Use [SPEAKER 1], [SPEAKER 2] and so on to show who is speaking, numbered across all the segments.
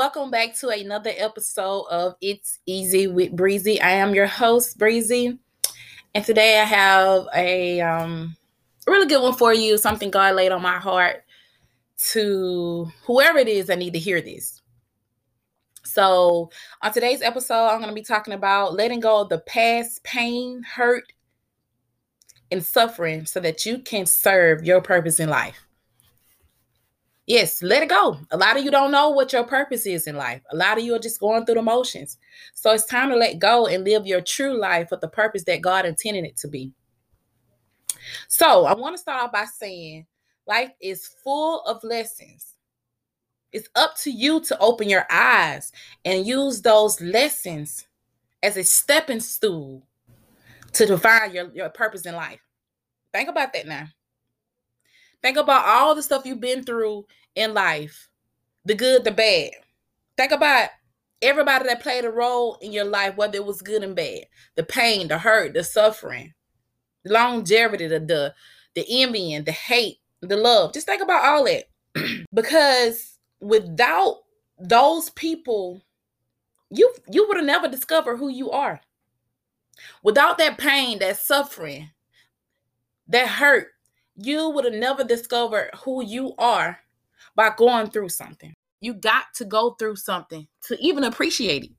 [SPEAKER 1] Welcome back to another episode of It's Easy with Breezy. I am your host, Breezy, and today I have a um, really good one for you. Something God laid on my heart to whoever it is that need to hear this. So, on today's episode, I'm going to be talking about letting go of the past pain, hurt, and suffering so that you can serve your purpose in life. Yes, let it go. A lot of you don't know what your purpose is in life. A lot of you are just going through the motions. So it's time to let go and live your true life with the purpose that God intended it to be. So I want to start off by saying life is full of lessons. It's up to you to open your eyes and use those lessons as a stepping stool to define your, your purpose in life. Think about that now. Think about all the stuff you've been through in life the good, the bad. Think about everybody that played a role in your life, whether it was good and bad the pain, the hurt, the suffering, longevity, the, the, the envying, the hate, the love. Just think about all that. because without those people, you you would have never discovered who you are. Without that pain, that suffering, that hurt, you would have never discovered who you are by going through something. You got to go through something to even appreciate it.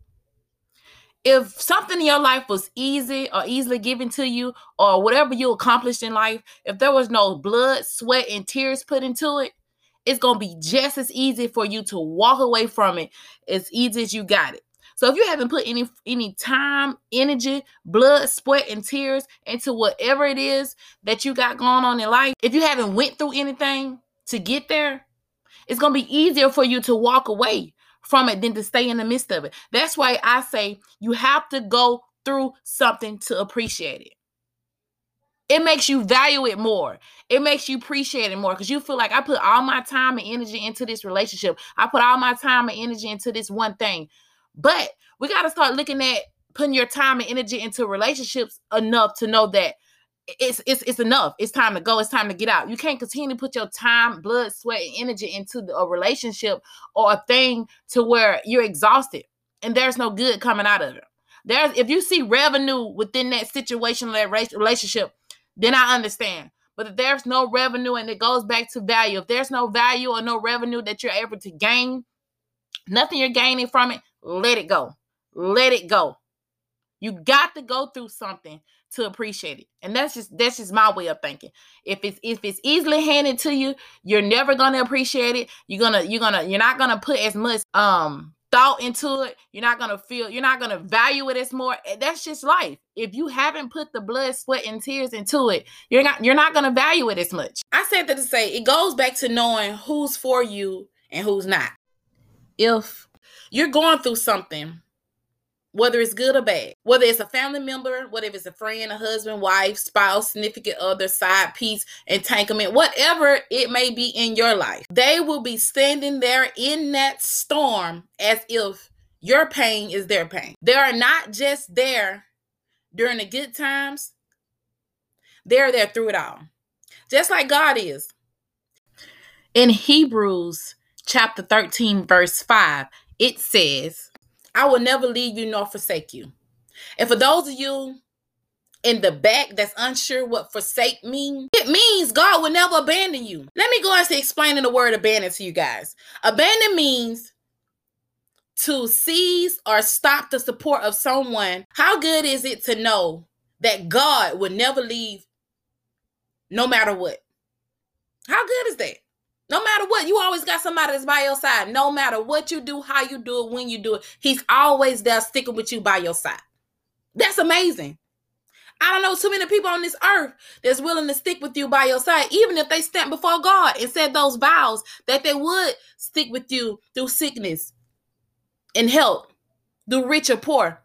[SPEAKER 1] If something in your life was easy or easily given to you, or whatever you accomplished in life, if there was no blood, sweat, and tears put into it, it's going to be just as easy for you to walk away from it as easy as you got it. So if you haven't put any any time, energy, blood, sweat, and tears into whatever it is that you got going on in life, if you haven't went through anything to get there, it's going to be easier for you to walk away from it than to stay in the midst of it. That's why I say you have to go through something to appreciate it. It makes you value it more. It makes you appreciate it more because you feel like I put all my time and energy into this relationship. I put all my time and energy into this one thing. But we got to start looking at putting your time and energy into relationships enough to know that it's it's it's enough. It's time to go. It's time to get out. You can't continue to put your time, blood, sweat, and energy into a relationship or a thing to where you're exhausted and there's no good coming out of it. There's if you see revenue within that situation, that relationship, then I understand. But if there's no revenue and it goes back to value, if there's no value or no revenue that you're able to gain, nothing you're gaining from it, let it go. Let it go. You got to go through something to appreciate it. And that's just that's just my way of thinking. If it's if it's easily handed to you, you're never gonna appreciate it. You're gonna you're gonna you're not gonna put as much um thought into it. You're not gonna feel you're not gonna value it as more. Eh, that's just life. If you haven't put the blood, sweat, and tears into it, you're not you're not gonna value it as much. I said that to say it goes back to knowing who's for you and who's not. If you're going through something whether it's good or bad, whether it's a family member, whether it's a friend, a husband, wife, spouse, significant other, side piece, entanglement, whatever it may be in your life, they will be standing there in that storm as if your pain is their pain. They are not just there during the good times, they're there through it all, just like God is. In Hebrews chapter 13, verse 5, it says, I will never leave you nor forsake you. And for those of you in the back that's unsure what forsake means, it means God will never abandon you. Let me go into explaining the word abandon to you guys. Abandon means to seize or stop the support of someone. How good is it to know that God will never leave no matter what? How good is that? No matter what, you always got somebody that's by your side. No matter what you do, how you do it, when you do it, he's always there sticking with you by your side. That's amazing. I don't know too many people on this earth that's willing to stick with you by your side, even if they stand before God and said those vows that they would stick with you through sickness and health, through rich or poor.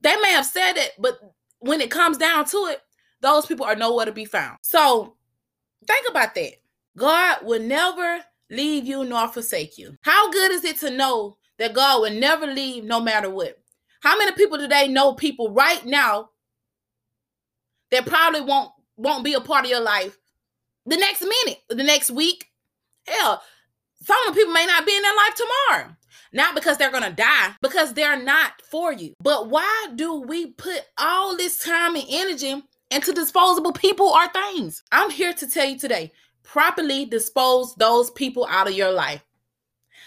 [SPEAKER 1] They may have said it, but when it comes down to it, those people are nowhere to be found. So think about that. God will never leave you nor forsake you. How good is it to know that God will never leave no matter what? How many people today know people right now that probably won't won't be a part of your life the next minute, the next week? Hell, Some of the people may not be in their life tomorrow. Not because they're going to die, because they're not for you. But why do we put all this time and energy into disposable people or things? I'm here to tell you today properly dispose those people out of your life.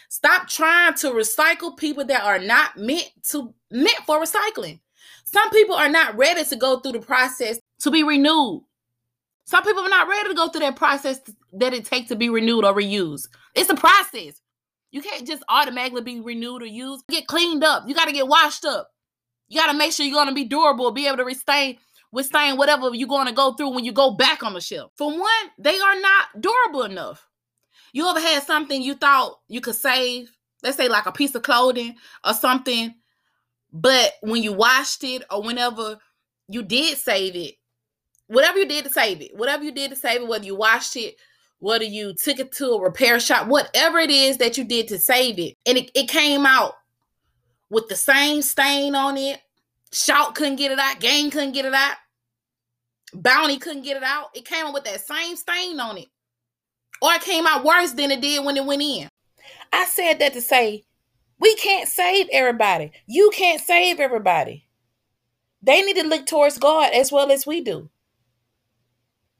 [SPEAKER 1] Stop trying to recycle people that are not meant to meant for recycling. Some people are not ready to go through the process to be renewed. Some people are not ready to go through that process that it takes to be renewed or reused. It's a process. You can't just automatically be renewed or used. Get cleaned up. You got to get washed up. You got to make sure you're going to be durable, be able to withstand withstand whatever you're going to go through when you go back on the shelf. For one, they are not durable enough. You ever had something you thought you could save, let's say like a piece of clothing or something, but when you washed it or whenever you did save it, whatever you did to save it, whatever you did to save it, whether you washed it, whether you took it to a repair shop, whatever it is that you did to save it, and it, it came out with the same stain on it. Shout couldn't get it out, Gain couldn't get it out, Bounty couldn't get it out. It came out with that same stain on it. Or it came out worse than it did when it went in. I said that to say we can't save everybody. You can't save everybody. They need to look towards God as well as we do.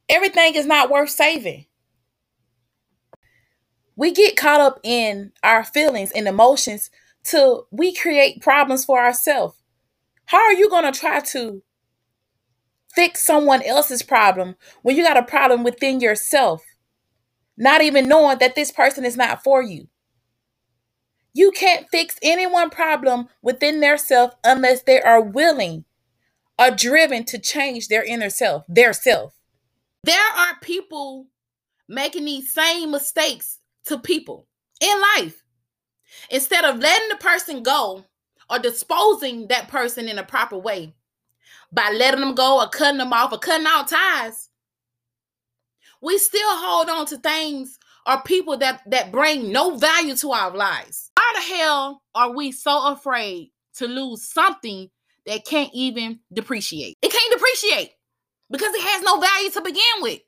[SPEAKER 1] Everything is not worth saving. We get caught up in our feelings and emotions till we create problems for ourselves. How are you going to try to fix someone else's problem when you got a problem within yourself, not even knowing that this person is not for you? You can't fix anyone's problem within their self unless they are willing or driven to change their inner self, their self. There are people making these same mistakes to people in life. Instead of letting the person go or disposing that person in a proper way by letting them go or cutting them off or cutting out ties, we still hold on to things or people that that bring no value to our lives. Why the hell are we so afraid to lose something that can't even depreciate? It can't depreciate because it has no value to begin with.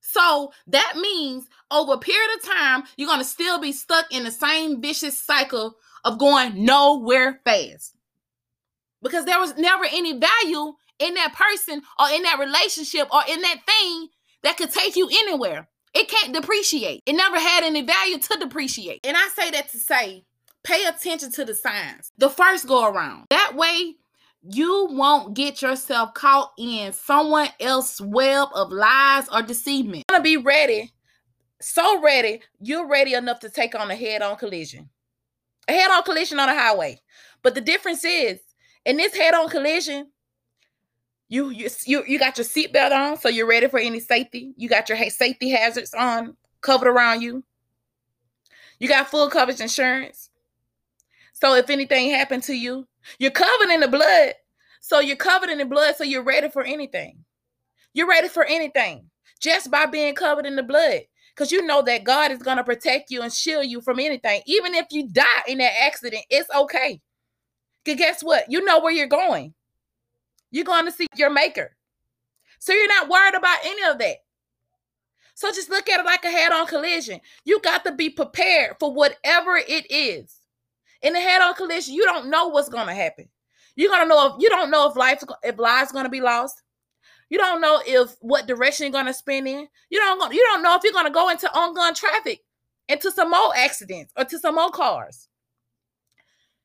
[SPEAKER 1] So that means over a period of time, you're going to still be stuck in the same vicious cycle of going nowhere fast. Because there was never any value in that person or in that relationship or in that thing that could take you anywhere. It can't depreciate. It never had any value to depreciate. And I say that to say, pay attention to the signs the first go around. That way, you won't get yourself caught in someone else's web of lies or deceivement. You're gonna be ready, so ready, you're ready enough to take on a head-on collision. A head-on collision on a highway. But the difference is, in this head-on collision, you you you, you got your seatbelt on, so you're ready for any safety. You got your safety hazards on, covered around you. You got full coverage insurance. So if anything happened to you, you're covered in the blood. So you're covered in the blood, so you're ready for anything. You're ready for anything just by being covered in the blood. Because you know that God is going to protect you and shield you from anything. Even if you die in that accident, it's okay. Because guess what? You know where you're going. You're going to see your maker. So you're not worried about any of that. So just look at it like a head-on collision. You got to be prepared for whatever it is. In a head-on collision, you don't know what's going to happen. You're gonna know if you don't know if life's if lives going to be lost. You don't know if what direction you're to spin in. You don't you don't know if you're to go into ongoing traffic, into some more accidents or to some more cars.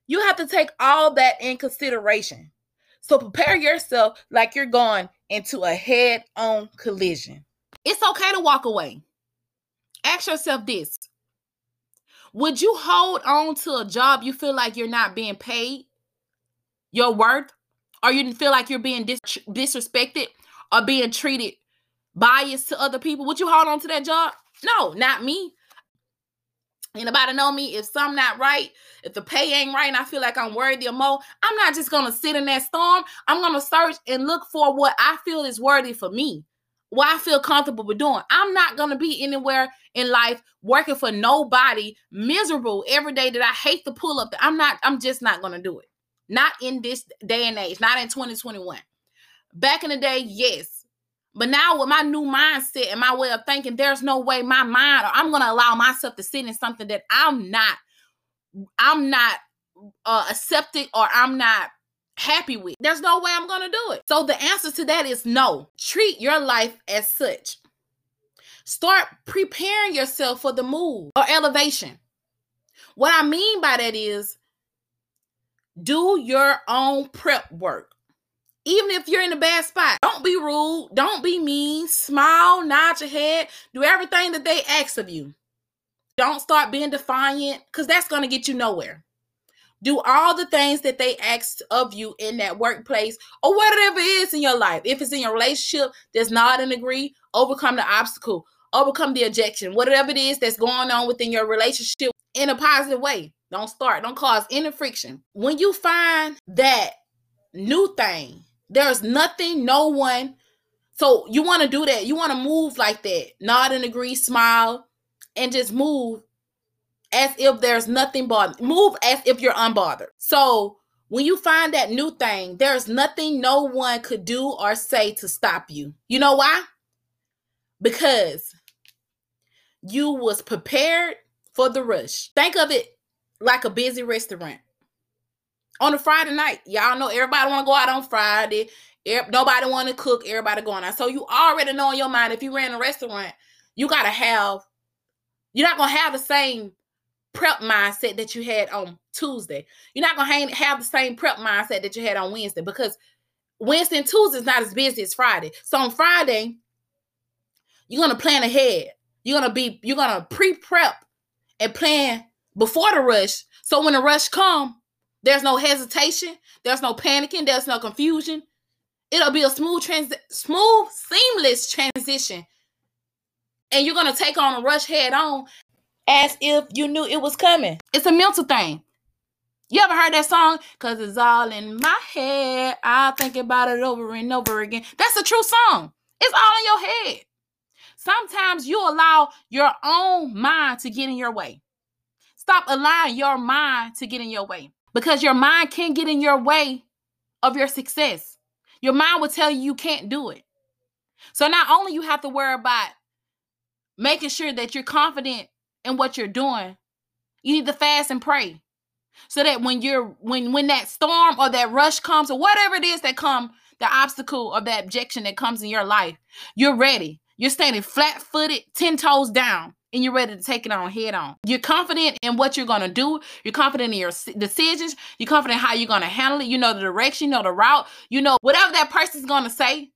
[SPEAKER 1] You have to take all that in consideration. So prepare yourself like you're going into a head on collision. It's okay to walk away. Ask yourself this Would you hold on to a job you feel like you're not being paid your worth? Or you feel like you're being dis- disrespected or being treated biased to other people? Would you hold on to that job? No, not me. Anybody know me? If something not right, if the pay ain't right and I feel like I'm worthy of more, I'm not just gonna sit in that storm. I'm gonna search and look for what I feel is worthy for me, what I feel comfortable with doing. I'm not gonna be anywhere in life working for nobody, miserable every day that I hate to pull up. I'm not, I'm just not gonna do it. Not in this day and age, not in 2021. Back in the day, yes, But now with my new mindset and my way of thinking, there's no way my mind or I'm gonna allow myself to sit in something that I'm not, I'm not uh accepting or I'm not happy with. There's no way I'm gonna do it. So the answer to that is no. Treat your life as such. Start preparing yourself for the move or elevation. What I mean by that is do your own prep work even if you're in a bad spot. Don't be rude. Don't be mean. Smile, nod your head, do everything that they ask of you. Don't start being defiant because that's going to get you nowhere. Do all the things that they ask of you in that workplace or whatever it is in your life. If it's in your relationship, does not an agree, overcome the obstacle, overcome the objection, whatever it is that's going on within your relationship in a positive way. Don't start, don't cause any friction. When you find that new thing there's nothing, no one. So you want to do that. You want to move like that. Nod and agree, smile, and just move as if there's nothing but move as if you're unbothered. So when you find that new thing, there's nothing no one could do or say to stop you. You know why? Because you was prepared for the rush. Think of it like a busy restaurant on a Friday night. Y'all know everybody want to go out on Friday. Nobody want to cook. Everybody going out. So you already know in your mind if you ran a restaurant, you gotta have. You're not gonna have the same prep mindset that you had on Tuesday. You're not gonna have the same prep mindset that you had on Wednesday because Wednesday and Tuesday is not as busy as Friday. So on Friday, you're gonna plan ahead. You're gonna be. You're gonna pre-prep and plan before the rush. So when the rush come, there's no hesitation. There's no panicking. There's no confusion. It'll be a smooth trans, smooth, seamless transition. And you're gonna take on a rush head on as if you knew it was coming. It's a mental thing. You ever heard that song? Cause it's all in my head. I'll think about it over and over again. That's a true song. It's all in your head. Sometimes you allow your own mind to get in your way. Stop allowing your mind to get in your way because your mind can't get in your way of your success. Your mind will tell you you can't do it. So not only you have to worry about making sure that you're confident in what you're doing, you need to fast and pray. So that when you're when when that storm or that rush comes or whatever it is that come, the obstacle or that objection that comes in your life, you're ready. You're standing flat-footed, 10 toes down and you're ready to take it on head on. You're confident in what you're going to do. You're confident in your decisions. You're confident how you're going to handle it. You know the direction, you know the route. You know whatever that person's going to say.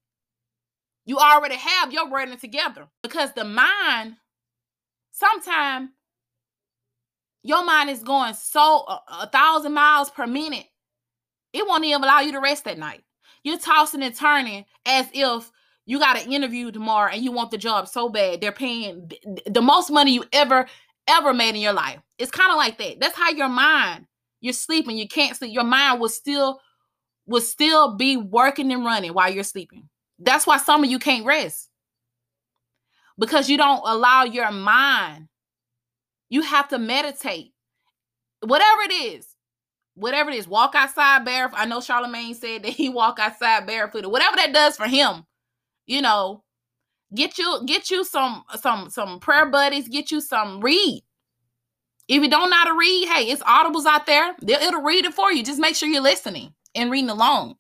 [SPEAKER 1] You already have your wording together because the mind, sometimes your mind is going so a, a thousand miles per minute, it won't even allow you to rest at night. You're tossing and turning as if you got an interview tomorrow and you want the job so bad they're paying the most money you ever ever made in your life. It's kind of like that. That's how your mind you're sleeping you can't sleep. Your mind will still will still be working and running while you're sleeping. That's why some of you can't rest. Because you don't allow your mind you have to meditate. Whatever it is whatever it is walk outside barefoot. I know Charlamagne said that he walk outside barefoot. Whatever that does for him you know get you get you some some some prayer buddies get you some read. If you don't know how to read hey it's audibles out there. It'll read it for you. Just make sure you're listening and reading along.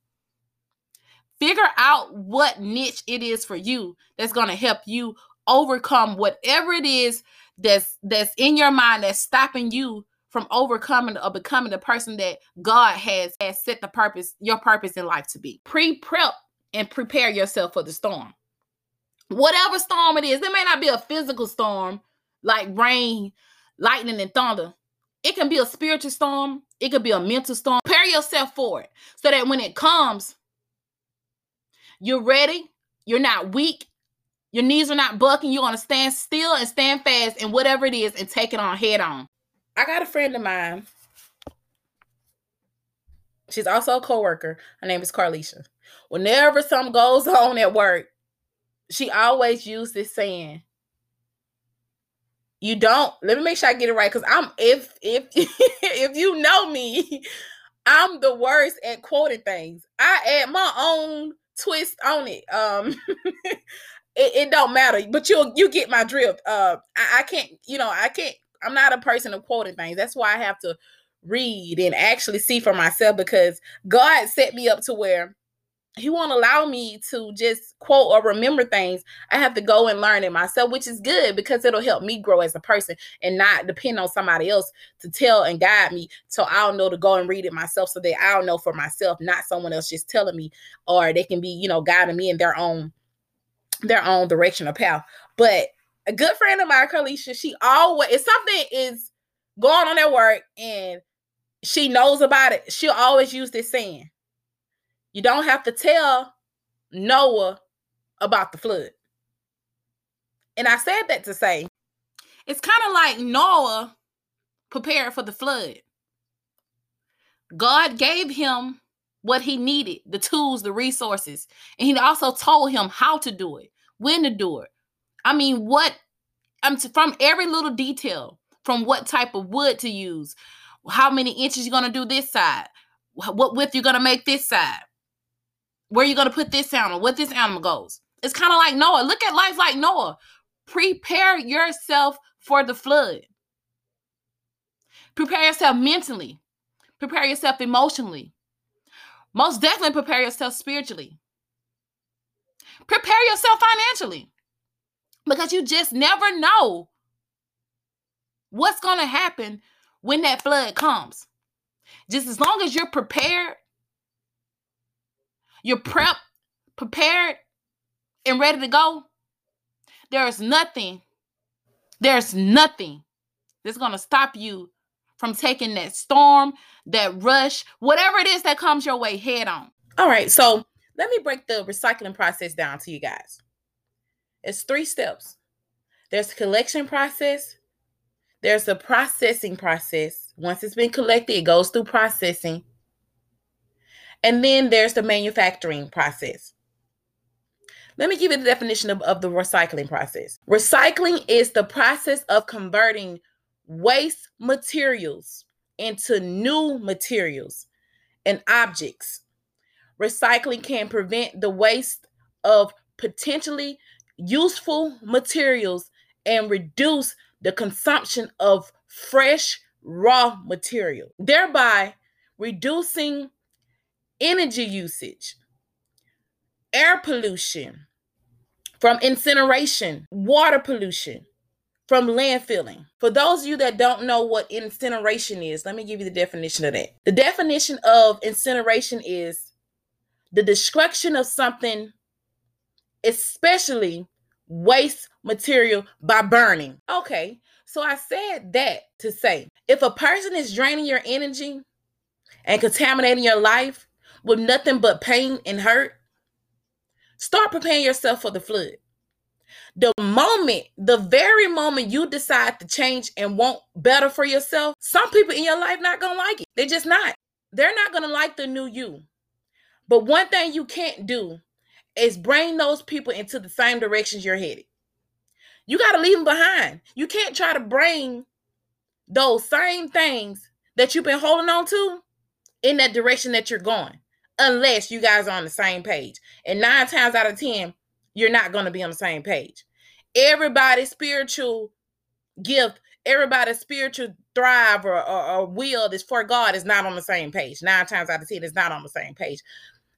[SPEAKER 1] Figure out what niche it is for you that's going to help you overcome whatever it is that's that's in your mind that's stopping you from overcoming or becoming the person that God has, has set the purpose, your purpose in life to be. Pre-prep and prepare yourself for the storm. Whatever storm it is, it may not be a physical storm like rain, lightning, and thunder. It can be a spiritual storm, it could be a mental storm. Prepare yourself for it so that when it comes, you're ready, you're not weak, your knees are not bucking, you're gonna stand still and stand fast in whatever it is and take it on head on. I got a friend of mine. She's also a co-worker. Her name is Carlisha whenever something goes on at work, she always used this saying. You don't let me make sure I get it right because I'm if if if you know me, I'm the worst at quoting things. I add my own twist on it. Um, it, it, don't matter, but you you get my drift. Uh, I, I can't, you know, I can't. I'm not a person of quoting things. That's why I have to read and actually see for myself because God set me up to where he won't allow me to just quote or remember things. I have to go and learn it myself, which is good because it'll help me grow as a person and not depend on somebody else to tell and guide me. So I'll know to go and read it myself so that I'll know for myself, not someone else just telling me, or they can be, you know, guiding me in their own their own direction or path. But a good friend of mine, Carlisha, she always if something is going on at work and she knows about it, she'll always use this saying you don't have to tell Noah about the flood. And I said that to say it's kind of like Noah prepared for the flood. God gave him what he needed the tools, the resources. And he also told him how to do it, when to do it. I mean, what um, from every little detail, from what type of wood to use, how many inches you're going to do this side, what width you're going to make this side where you going to put this animal, what this animal goes. It's kind of like Noah. Look at life like Noah. Prepare yourself for the flood. Prepare yourself mentally. Prepare yourself emotionally. Most definitely prepare yourself spiritually. Prepare yourself financially. Because you just never know what's going to happen when that flood comes. Just as long as you're prepared you're prep, prepared, and ready to go. There is nothing, there's nothing that's going to stop you from taking that storm, that rush, whatever it is that comes your way head on. All right, so let me break the recycling process down to you guys. It's three steps. There's the collection process, there's the processing process. Once it's been collected, it goes through processing. And then there's the manufacturing process. Let me give you the definition of, of the recycling process. Recycling is the process of converting waste materials into new materials and objects. Recycling can prevent the waste of potentially useful materials and reduce the consumption of fresh raw material, thereby reducing energy usage, air pollution from incineration, water pollution from landfilling. For those of you that don't know what incineration is, let me give you the definition of that. The definition of incineration is the destruction of something, especially waste material, by burning. Okay, so I said that to say if a person is draining your energy and contaminating your life, with nothing but pain and hurt, start preparing yourself for the flood. The moment, the very moment you decide to change and want better for yourself, some people in your life not gonna like it. They're just not. They're not gonna like the new you. But one thing you can't do is bring those people into the same directions you're headed. You got to leave them behind. You can't try to bring those same things that you've been holding on to in that direction that you're going unless you guys are on the same page. And nine times out of 10, you're not going to be on the same page. Everybody's spiritual gift, everybody's spiritual thrive or, or, or will is for God is not on the same page. Nine times out of 10 is not on the same page.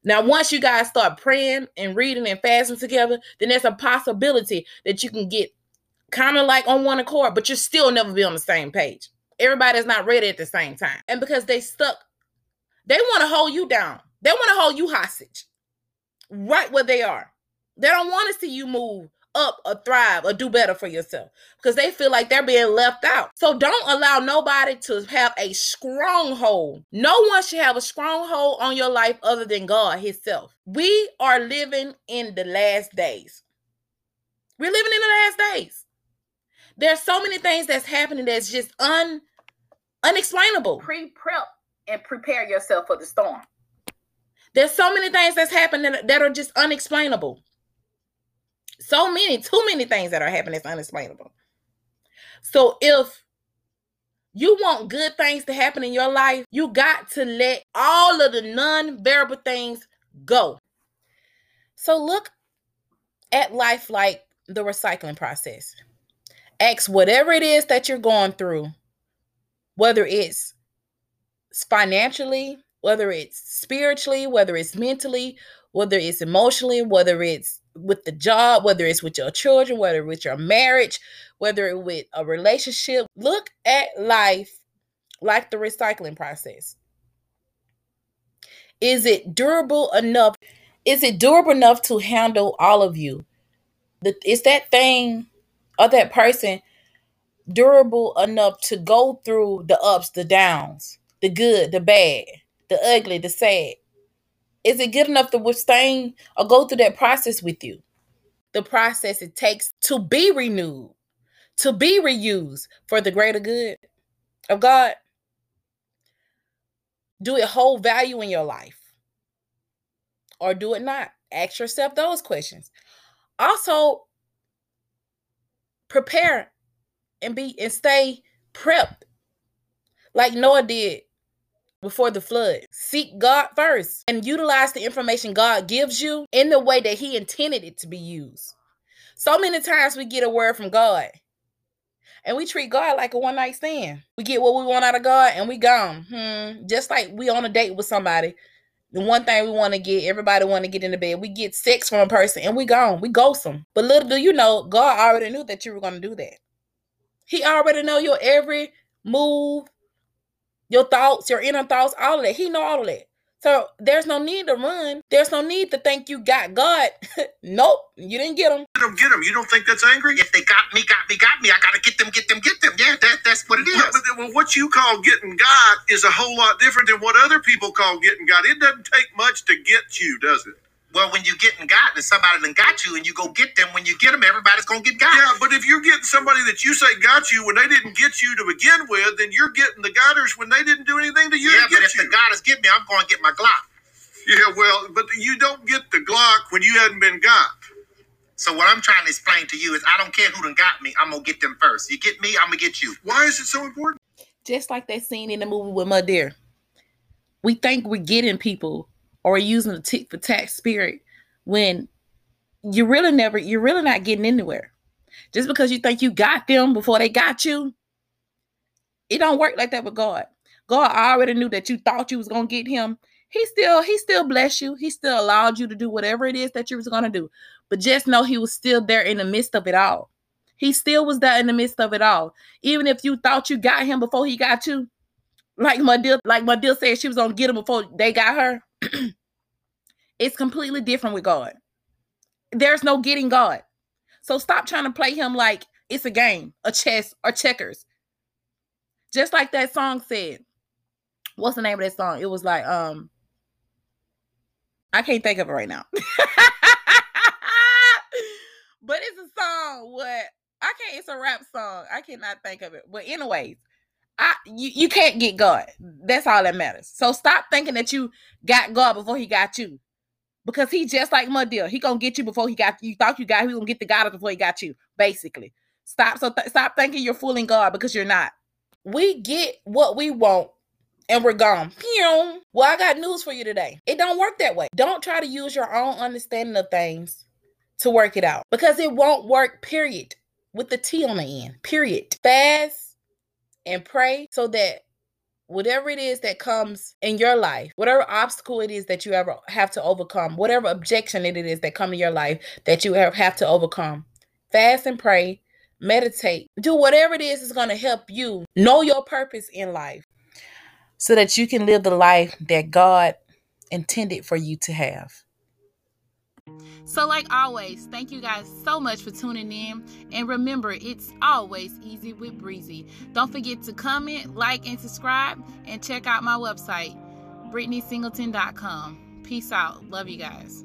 [SPEAKER 1] Now, once you guys start praying and reading and fasting together, then there's a possibility that you can get kind of like on one accord, but you'll still never be on the same page. Everybody's not ready at the same time. And because they stuck, they want to hold you down. They want to hold you hostage right where they are. They don't want to see you move up or thrive or do better for yourself because they feel like they're being left out. So don't allow nobody to have a stronghold. No one should have a stronghold on your life other than God Himself. We are living in the last days. We're living in the last days. There's so many things that's happening that's just un unexplainable. Pre-prep and prepare yourself for the storm. There's so many things that's happening that are just unexplainable. So many, too many things that are happening that's unexplainable. So if you want good things to happen in your life, you got to let all of the non-variable things go. So look at life like the recycling process. Ask whatever it is that you're going through, whether it's financially, whether it's spiritually, whether it's mentally, whether it's emotionally, whether it's with the job, whether it's with your children, whether with your marriage, whether it's with a relationship. Look at life like the recycling process. Is it durable enough? Is it durable enough to handle all of you? Is that thing or that person durable enough to go through the ups, the downs, the good, the bad, the ugly, the sad? Is it good enough to withstand or go through that process with you? The process it takes to be renewed, to be reused for the greater good of God. Do it hold value in your life? Or do it not? Ask yourself those questions. Also, prepare and be and stay prepped like Noah did before the flood. Seek God first and utilize the information God gives you in the way that He intended it to be used. So many times we get a word from God and we treat God like a one night stand. We get what we want out of God and we gone. Hmm. Just like we on a date with somebody. The one thing we want to get, everybody want to get in the bed. We get sex from a person and we gone. We ghost them. But little do you know, God already knew that you were going to do that. He already know your every move, your thoughts, your inner thoughts, all of that. He know all of that. So there's no need to run. There's no need to think you got God. nope, you didn't get him.
[SPEAKER 2] Get them, get them. You don't think that's angry?
[SPEAKER 3] If they got me, got me, got me, I gotta get them, get them, get them. Yeah, that, that's what it is.
[SPEAKER 2] But, but, well, what you call getting God is a whole lot different than what other people call getting God. It doesn't take much to get you, does it?
[SPEAKER 3] Well, when you getting got and somebody done got you and you go get them, when you get them, everybody's gonna get got.
[SPEAKER 2] Yeah, but if you're getting somebody that you say got you when they didn't get you to begin with, then you're getting the godders when they didn't do anything to you
[SPEAKER 3] yeah,
[SPEAKER 2] to get
[SPEAKER 3] but if
[SPEAKER 2] you.
[SPEAKER 3] the goddess get me, I'm gonna get my Glock.
[SPEAKER 2] yeah, well, but you don't get the Glock when you hadn't been got.
[SPEAKER 3] So what I'm trying to explain to you is I don't care who done got me, I'm gonna get them first. You get me, I'm gonna get you.
[SPEAKER 2] Why is it so important?
[SPEAKER 1] Just like that scene in the movie with Madea. We think we're getting people or using the tick for tax spirit when you really never, you're really not getting anywhere. Just because you think you got them before they got you, it don't work like that with God. God already knew that you thought you was gonna get him. He still, he still blessed you. He still allowed you to do whatever it is that you was gonna do. But just know he was still there in the midst of it all. He still was there in the midst of it all. Even if you thought you got him before he got you, like Madea, like Madea said, she was gonna get him before they got her. it's completely different with God. There's no getting God. So stop trying to play him like it's a game, a chess, or checkers. Just like that song said. What's the name of that song? It was like, um, I can't think of it right now. but it's a song. What I can't. It's a rap song. I cannot think of it. But anyways, I you, you can't get God. That's all that matters. So stop thinking that you got God before He got you, because He just like Madea. He gonna get you before He got you. Thought you got. He gonna get the God before He got you. Basically, stop. So th- stop thinking you're fooling God because you're not. We get what we want and we're gone. Pew. Well, I got news for you today. It don't work that way. Don't try to use your own understanding of things to work it out because it won't work, period. With the T on the end, period. Fast and pray so that whatever it is that comes in your life, whatever obstacle it is that you ever have to overcome, whatever objection it is that come in your life that you have have to overcome, fast and pray, meditate, do whatever it is is going to help you know your purpose in life so that you can live the life that God intended for you to have. So, like always, thank you guys so much for tuning in. And remember, it's always easy with Breezy. Don't forget to comment, like, and subscribe, and check out my website, BrittanySingleton.com. Peace out. Love you guys.